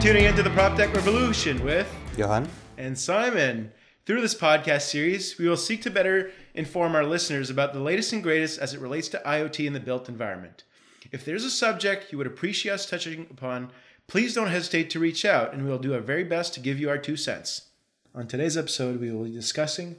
tuning into the Prop Tech Revolution with Johann and Simon. Through this podcast series, we will seek to better inform our listeners about the latest and greatest as it relates to IoT in the built environment. If there's a subject you would appreciate us touching upon, please don't hesitate to reach out and we will do our very best to give you our two cents. On today's episode, we will be discussing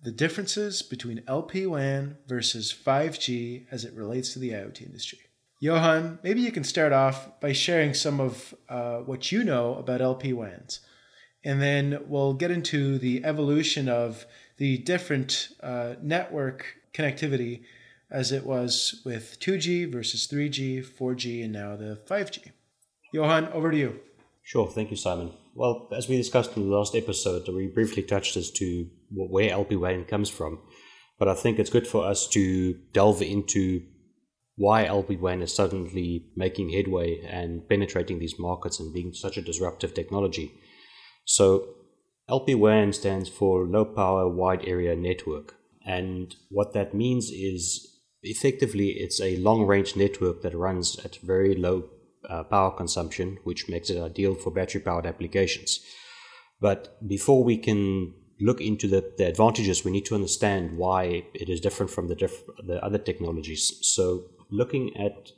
the differences between LPWAN versus 5G as it relates to the IoT industry. Johann, maybe you can start off by sharing some of uh, what you know about LPWANs. And then we'll get into the evolution of the different uh, network connectivity as it was with 2G versus 3G, 4G, and now the 5G. Johann, over to you. Sure, thank you, Simon. Well, as we discussed in the last episode, we briefly touched as to where LPWAN comes from. But I think it's good for us to delve into why LPWAN is suddenly making headway and penetrating these markets and being such a disruptive technology. So, LPWAN stands for Low Power Wide Area Network. And what that means is effectively it's a long range network that runs at very low uh, power consumption, which makes it ideal for battery powered applications. But before we can look into the, the advantages, we need to understand why it is different from the, diff- the other technologies. So, looking at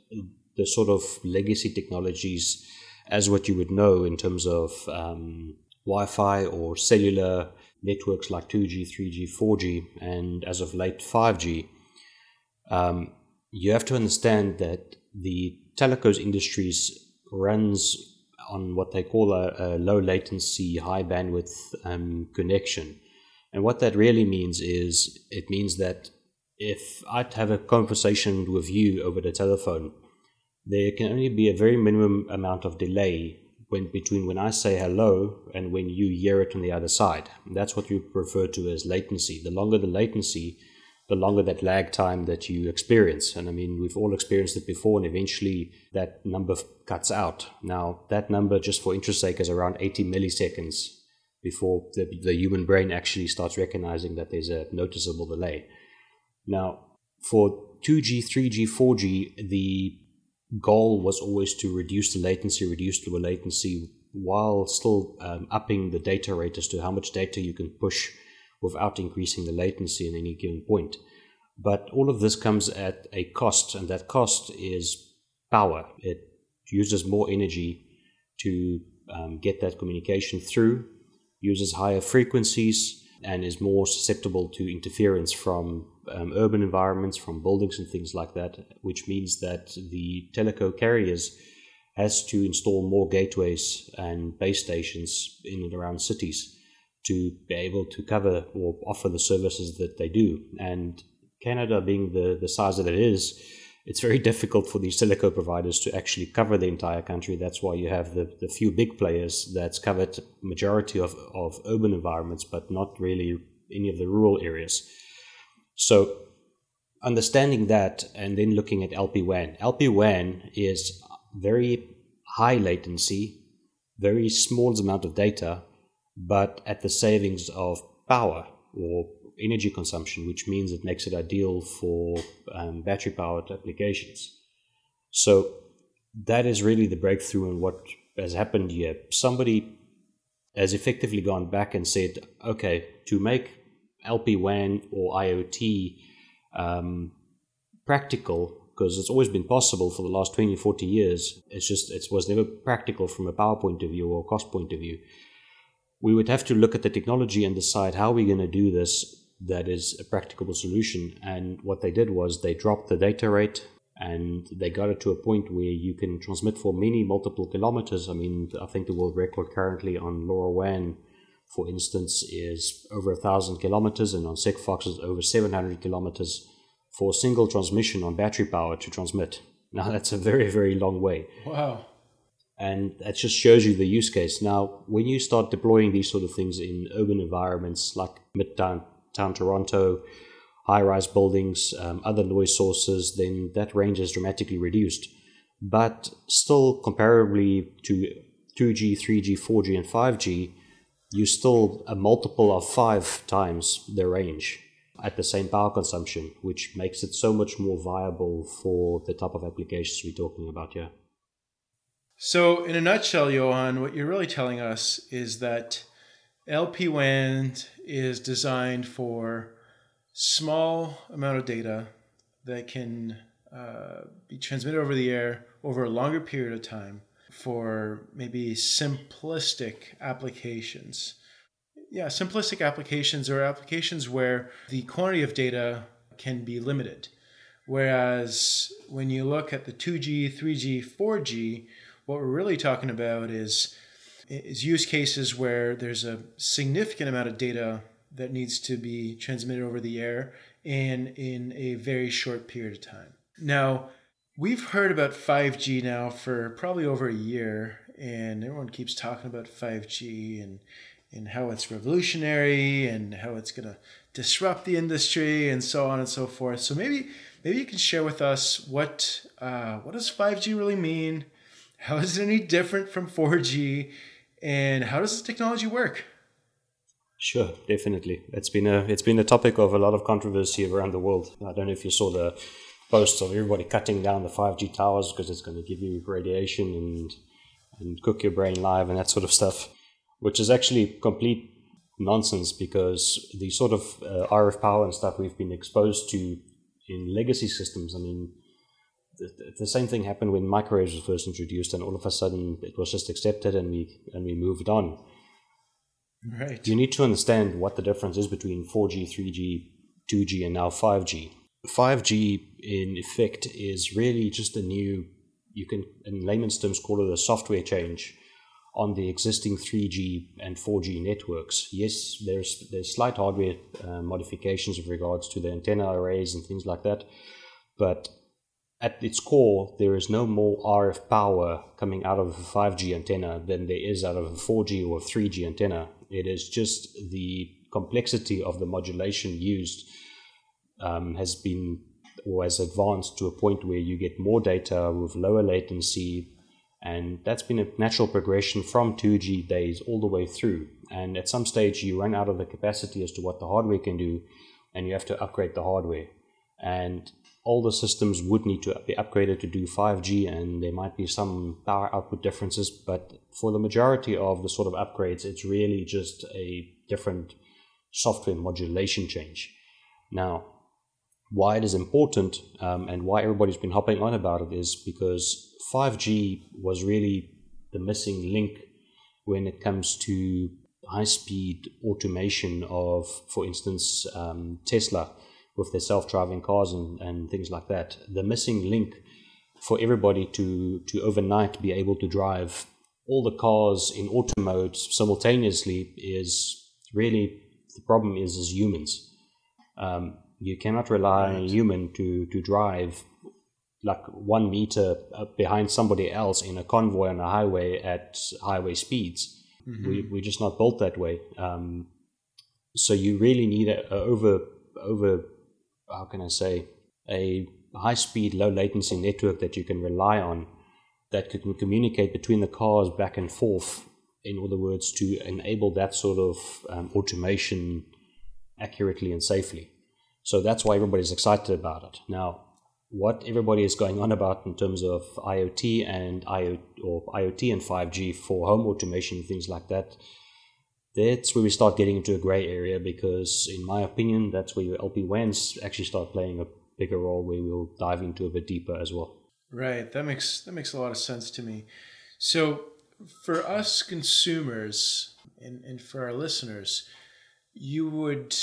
the sort of legacy technologies as what you would know in terms of um, Wi Fi or cellular networks like 2G, 3G, 4G, and as of late 5G, um, you have to understand that the telecos industries runs on what they call a, a low latency, high bandwidth um, connection. And what that really means is it means that if I'd have a conversation with you over the telephone, there can only be a very minimum amount of delay when between when I say hello and when you hear it on the other side. That's what you refer to as latency. The longer the latency, the longer that lag time that you experience. And I mean, we've all experienced it before, and eventually that number cuts out. Now, that number, just for interest sake, is around 80 milliseconds before the, the human brain actually starts recognizing that there's a noticeable delay. Now, for 2G, 3G, 4G, the goal was always to reduce the latency, reduce the latency, while still um, upping the data rate as to how much data you can push without increasing the latency in any given point. But all of this comes at a cost, and that cost is power. It uses more energy to um, get that communication through, uses higher frequencies, and is more susceptible to interference from um, urban environments, from buildings and things like that, which means that the teleco carriers has to install more gateways and base stations in and around cities to be able to cover or offer the services that they do. And Canada being the, the size that it is, it's very difficult for these teleco providers to actually cover the entire country. That's why you have the, the few big players that's covered majority of, of urban environments, but not really any of the rural areas. So understanding that and then looking at LPWAN. LPWAN is very high latency, very small amount of data, but at the savings of power or energy consumption, which means it makes it ideal for um, battery powered applications. So that is really the breakthrough in what has happened here. Somebody has effectively gone back and said, okay, to make LP WAN or IoT um, practical, because it's always been possible for the last 20, 40 years, it's just, it was never practical from a power point of view or cost point of view. We would have to look at the technology and decide how we're going to do this that is a practicable solution. And what they did was they dropped the data rate and they got it to a point where you can transmit for many multiple kilometers. I mean, I think the world record currently on LoRaWAN, for instance, is over a thousand kilometers, and on Sigfox is over 700 kilometers for a single transmission on battery power to transmit. Now, that's a very, very long way. Wow. And that just shows you the use case. Now, when you start deploying these sort of things in urban environments like Midtown town Toronto, high rise buildings, um, other noise sources, then that range is dramatically reduced. But still, comparably to 2G, 3G, 4G, and 5G, you still a multiple of five times the range at the same power consumption, which makes it so much more viable for the type of applications we're talking about here. So, in a nutshell, Johann, what you're really telling us is that LP WAN is designed for small amount of data that can uh, be transmitted over the air over a longer period of time for maybe simplistic applications. Yeah, simplistic applications or applications where the quantity of data can be limited. Whereas when you look at the 2G, 3G, 4G, what we're really talking about is is use cases where there's a significant amount of data that needs to be transmitted over the air and in a very short period of time. Now, we've heard about 5G now for probably over a year, and everyone keeps talking about 5G and and how it's revolutionary and how it's going to disrupt the industry and so on and so forth. So maybe maybe you can share with us what uh, what does 5G really mean? How is it any different from 4G? And how does this technology work? Sure, definitely. It's been a it's been a topic of a lot of controversy around the world. I don't know if you saw the posts of everybody cutting down the 5G towers because it's going to give you radiation and and cook your brain live and that sort of stuff, which is actually complete nonsense because the sort of uh, RF power and stuff we've been exposed to in legacy systems. I mean, the, the, same thing happened when microwaves was first introduced, and all of a sudden it was just accepted, and we and we moved on. Right. You need to understand what the difference is between 4G, 3G, 2G, and now 5G. 5G, in effect, is really just a new. You can, in layman's terms, call it a software change on the existing 3G and 4G networks. Yes, there's there's slight hardware uh, modifications with regards to the antenna arrays and things like that, but at its core, there is no more RF power coming out of a 5G antenna than there is out of a 4G or 3G antenna. It is just the complexity of the modulation used um, has been or has advanced to a point where you get more data with lower latency. And that's been a natural progression from 2G days all the way through. And at some stage, you run out of the capacity as to what the hardware can do, and you have to upgrade the hardware. And the systems would need to be upgraded to do 5G, and there might be some power output differences. But for the majority of the sort of upgrades, it's really just a different software modulation change. Now, why it is important um, and why everybody's been hopping on about it is because 5G was really the missing link when it comes to high speed automation of, for instance, um, Tesla with their self-driving cars and, and things like that. The missing link for everybody to to overnight be able to drive all the cars in auto mode simultaneously is really the problem is as humans. Um, you cannot rely right. on a human to to drive like one meter behind somebody else in a convoy on a highway at highway speeds. Mm-hmm. We we're just not built that way. Um, so you really need a, a over over how can I say, a high speed, low latency network that you can rely on that can communicate between the cars back and forth, in other words, to enable that sort of um, automation accurately and safely. So that's why everybody's excited about it. Now, what everybody is going on about in terms of IoT and IoT or IoT and 5G for home automation, things like that, that's where we start getting into a gray area because, in my opinion, that's where your LP WANs actually start playing a bigger role. Where we'll dive into a bit deeper as well. Right. That makes that makes a lot of sense to me. So, for us consumers and, and for our listeners, you would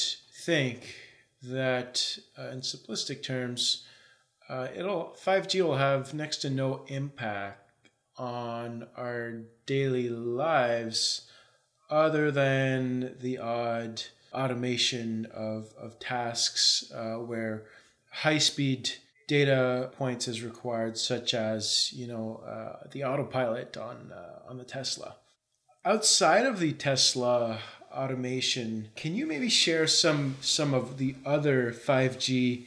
think that, uh, in simplistic terms, uh, it'll 5G will have next to no impact on our daily lives other than the odd automation of, of tasks uh, where high speed data points is required, such as you know uh, the autopilot on uh, on the Tesla. Outside of the Tesla automation, can you maybe share some some of the other five G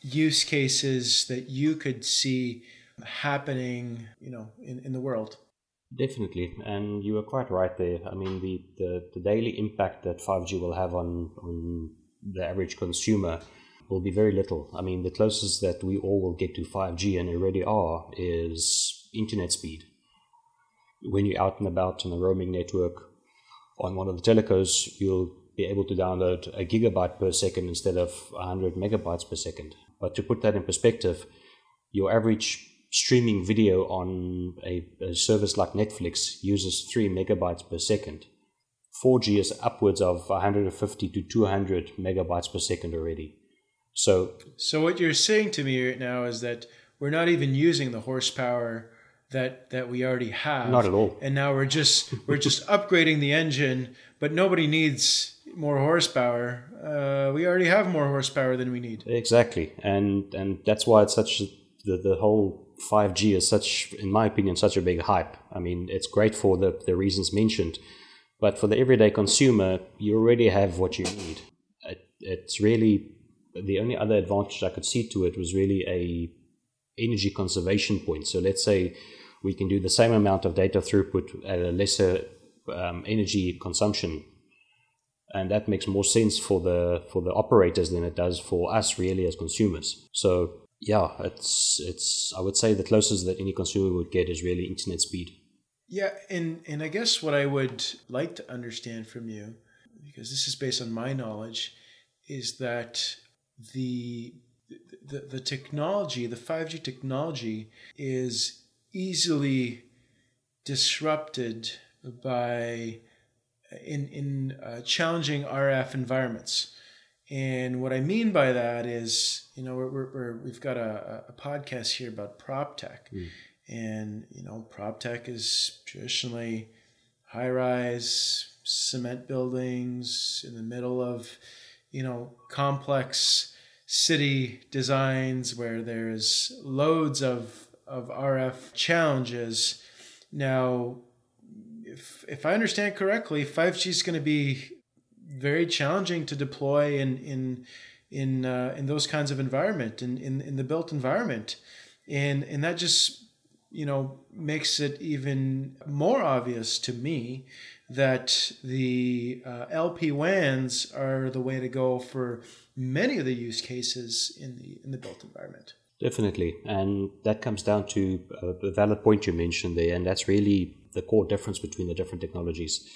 use cases that you could see happening, you know, in, in the world? Definitely, and you are quite right there. I mean, the, the, the daily impact that 5G will have on, on the average consumer will be very little. I mean, the closest that we all will get to 5G, and already are, is internet speed. when you're out and about on a roaming network on one of the telecos, you'll be able to download a gigabyte per second instead of 100 megabytes per second. But to put that in perspective, your average streaming video on a, a service like Netflix uses 3 megabytes per second. 4G is upwards of 150 to 200 megabytes per second already. So, so what you're saying to me right now is that we're not even using the horsepower that that we already have. Not at all. And now we're just we're just upgrading the engine, but nobody needs more horsepower. Uh, we already have more horsepower than we need. Exactly, and and that's why it's such the the whole 5G is such, in my opinion, such a big hype. I mean, it's great for the the reasons mentioned, but for the everyday consumer, you already have what you need. It, it's really the only other advantage I could see to it was really a energy conservation point. So let's say we can do the same amount of data throughput at a lesser um, energy consumption and that makes more sense for the for the operators than it does for us really as consumers so yeah it's it's i would say the closest that any consumer would get is really internet speed yeah and and i guess what i would like to understand from you because this is based on my knowledge is that the the, the technology the 5g technology is easily disrupted by in in uh, challenging RF environments. And what I mean by that is, you know, we're, we're, we have got a, a, podcast here about prop tech, mm. and you know, prop tech is traditionally high rise cement buildings in the middle of, you know, complex city designs where there's loads of of RF challenges. Now, if if I understand correctly, 5G is going to be very challenging to deploy in in in uh, in those kinds of environment in, in in the built environment, and and that just you know makes it even more obvious to me that the uh, LP WANs are the way to go for many of the use cases in the in the built environment. Definitely. And that comes down to a valid point you mentioned there, and that's really the core difference between the different technologies.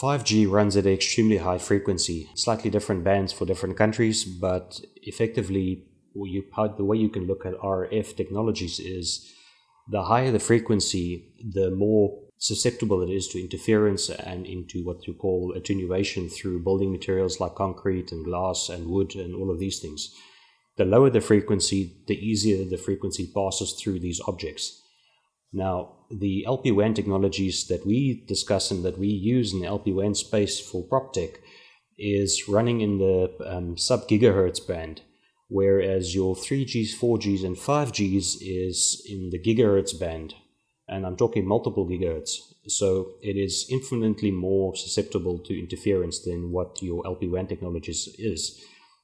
5G runs at an extremely high frequency, slightly different bands for different countries, but effectively, you, the way you can look at RF technologies is the higher the frequency, the more susceptible it is to interference and into what you call attenuation through building materials like concrete and glass and wood and all of these things. The lower the frequency, the easier the frequency passes through these objects. Now, the LPWAN technologies that we discuss and that we use in the LPWAN space for PropTech is running in the um, sub gigahertz band, whereas your 3Gs, 4Gs, and 5Gs is in the gigahertz band. And I'm talking multiple gigahertz. So it is infinitely more susceptible to interference than what your LPWAN technologies is.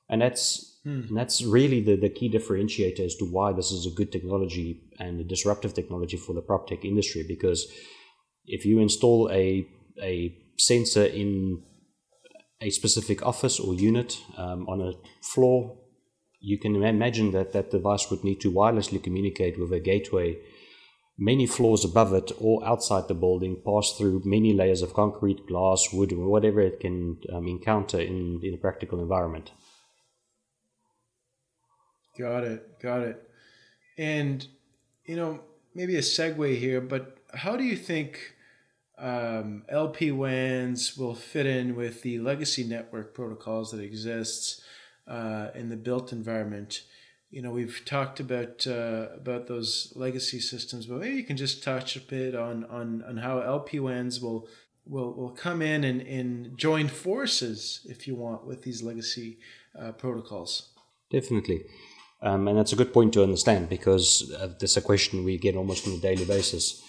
And that's Hmm. And that's really the, the key differentiator as to why this is a good technology and a disruptive technology for the prop tech industry. Because if you install a, a sensor in a specific office or unit um, on a floor, you can imagine that that device would need to wirelessly communicate with a gateway many floors above it or outside the building, pass through many layers of concrete, glass, wood, or whatever it can um, encounter in, in a practical environment. Got it. Got it. And, you know, maybe a segue here, but how do you think um, LP WANs will fit in with the legacy network protocols that exists uh, in the built environment? You know, we've talked about uh, about those legacy systems, but maybe you can just touch a bit on on, on how LP WANs will will will come in and, and join forces, if you want, with these legacy uh, protocols. Definitely. Um, and that's a good point to understand because uh, is a question we get almost on a daily basis.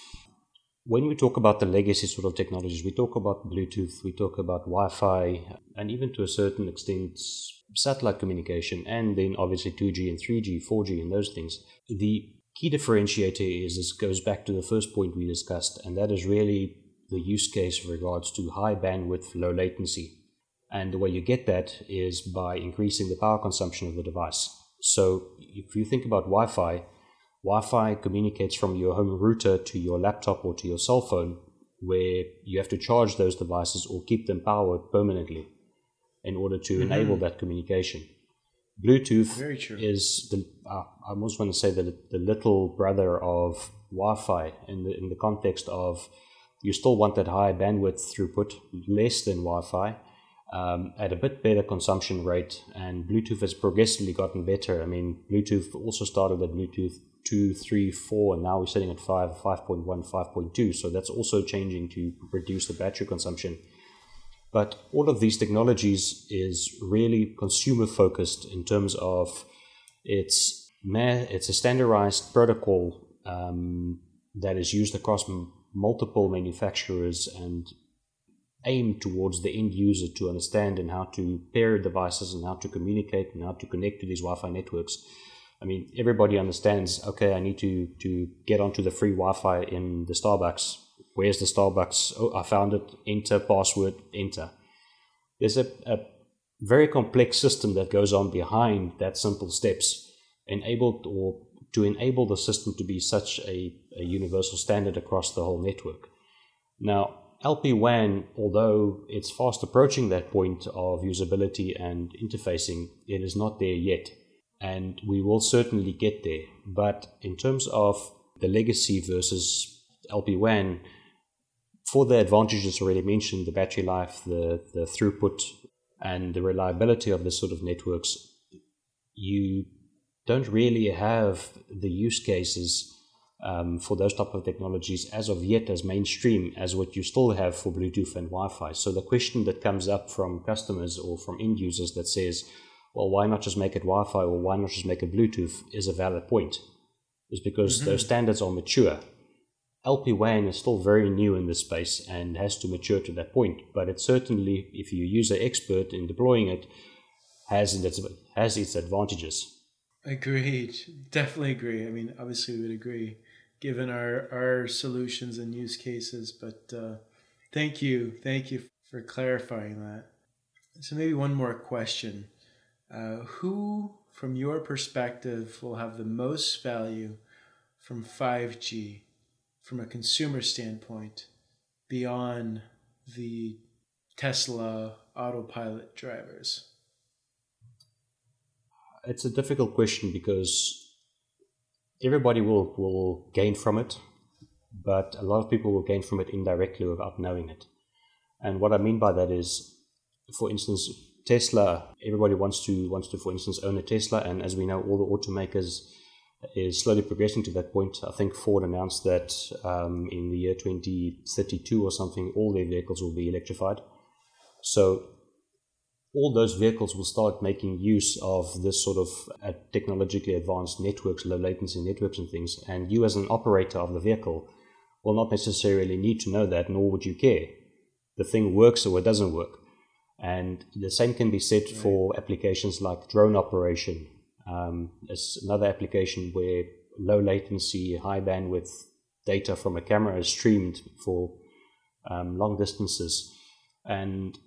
When we talk about the legacy sort of technologies, we talk about Bluetooth, we talk about Wi Fi, and even to a certain extent, satellite communication, and then obviously 2G and 3G, 4G, and those things. The key differentiator is this goes back to the first point we discussed, and that is really the use case with regards to high bandwidth, low latency. And the way you get that is by increasing the power consumption of the device. So if you think about Wi-Fi, Wi Fi communicates from your home router to your laptop or to your cell phone, where you have to charge those devices or keep them powered permanently in order to mm-hmm. enable that communication. Bluetooth is the uh, I almost want to say the the little brother of Wi-Fi in the in the context of you still want that high bandwidth throughput, less than Wi-Fi, um, at a bit better consumption rate, and Bluetooth has progressively gotten better. I mean, Bluetooth also started at Bluetooth 2, 3, 4, and now we're sitting at 5, 5.1, 5.2. So that's also changing to reduce the battery consumption. But all of these technologies is really consumer focused in terms of it's it's a standardized protocol um, that is used across multiple manufacturers and aimed towards the end user to understand and how to pair devices and how to communicate and how to connect to these Wi-Fi networks. I mean, everybody understands. Okay, I need to to get onto the free Wi-Fi in the Starbucks. Where's the Starbucks? Oh, I found it. Enter password. Enter. There's a, a very complex system that goes on behind that simple steps, enabled or to enable the system to be such a, a universal standard across the whole network. Now, LPWAN, although it's fast approaching that point of usability and interfacing, it is not there yet. And we will certainly get there. But in terms of the legacy versus LPWAN, for the advantages already mentioned, the battery life, the, the throughput, and the reliability of this sort of networks, you don't really have the use cases um, for those type of technologies as of yet as mainstream as what you still have for Bluetooth and Wi-Fi. So the question that comes up from customers or from end users that says, well, why not just make it Wi-Fi or why not just make it Bluetooth is a valid point. Is because mm-hmm. those standards are mature. LPWAN is still very new in this space and has to mature to that point. But it certainly, if you use an expert in deploying it, has its, has its advantages. Agreed. Definitely agree. I mean, obviously, we would agree given our our solutions and use cases. But uh, thank you, thank you for clarifying that. So maybe one more question: uh, Who, from your perspective, will have the most value from five G, from a consumer standpoint, beyond the Tesla autopilot drivers? It's a difficult question because everybody will, will gain from it, but a lot of people will gain from it indirectly without knowing it. And what I mean by that is, for instance, Tesla. Everybody wants to wants to, for instance, own a Tesla, and as we know, all the automakers is slowly progressing to that point. I think Ford announced that um, in the year 2032 or something, all their vehicles will be electrified. So all those vehicles will start making use of this sort of uh, technologically advanced networks, low latency networks, and things. And you, as an operator of the vehicle, will not necessarily need to know that, nor would you care. The thing works or it doesn't work. And the same can be said right. for applications like drone operation. Um, it's another application where low latency, high bandwidth data from a camera is streamed for um, long distances. And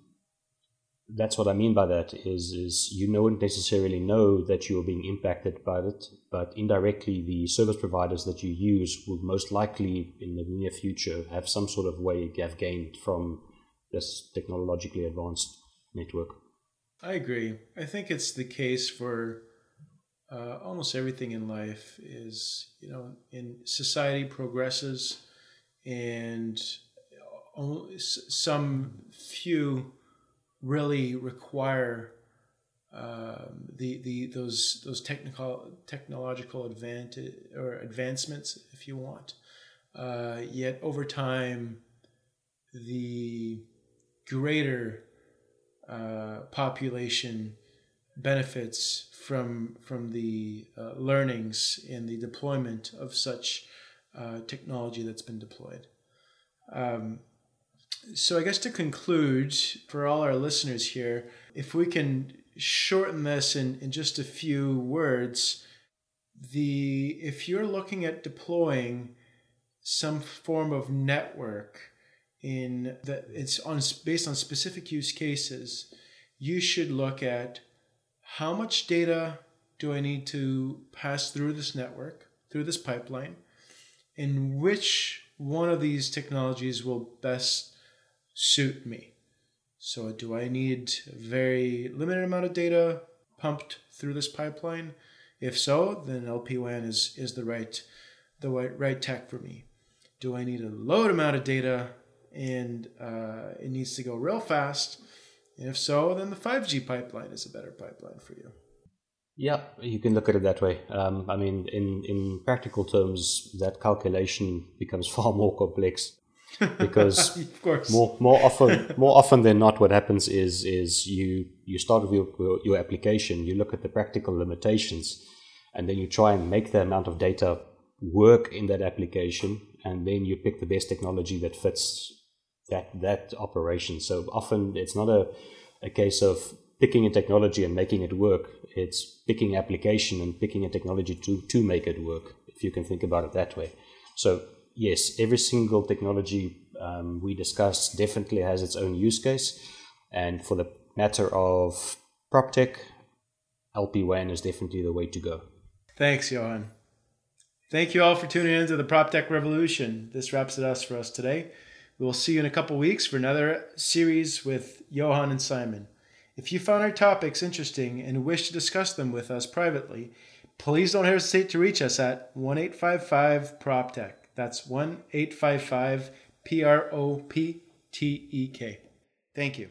that's what I mean by that is is you don't necessarily know that you're being impacted by it, but indirectly the service providers that you use will most likely in the near future have some sort of way have gained from this technologically advanced network. I agree. I think it's the case for uh, almost everything in life. Is you know, in society progresses, and some few really require um, the the those those technical technological advantage or advancements, if you want. Uh, yet over time, the greater uh, population benefits from from the uh, learnings in the deployment of such uh, technology that's been deployed. Um, so, I guess to conclude, for all our listeners here, if we can shorten this in, in just a few words, the if you're looking at deploying some form of network in that it's on based on specific use cases, you should look at how much data do I need to pass through this network through this pipeline, and which one of these technologies will best suit me. So, do I need a very limited amount of data pumped through this pipeline? If so, then LPWAN is, is the right the right, right tech for me. Do I need a load amount of data and uh, it needs to go real fast? If so, then the 5G pipeline is a better pipeline for you. Yeah, you can look at it that way. Um, I mean, in, in practical terms, that calculation becomes far more complex because of course. more more often more often than not, what happens is is you you start with your, your application, you look at the practical limitations, and then you try and make the amount of data work in that application, and then you pick the best technology that fits that that operation. So often it's not a a case of picking a technology and making it work. It's picking application and picking a technology to to make it work. If you can think about it that way. So yes, every single technology um, we discuss definitely has its own use case, and for the matter of prop tech, LPWAN is definitely the way to go. Thanks, Johann. Thank you all for tuning in to the Prop Tech Revolution. This wraps it up for us today. We will see you in a couple weeks for another series with Johann and Simon. If you found our topics interesting and wish to discuss them with us privately, please don't hesitate to reach us at 1 855 PropTech. That's 1 855 P R O P T E K. Thank you.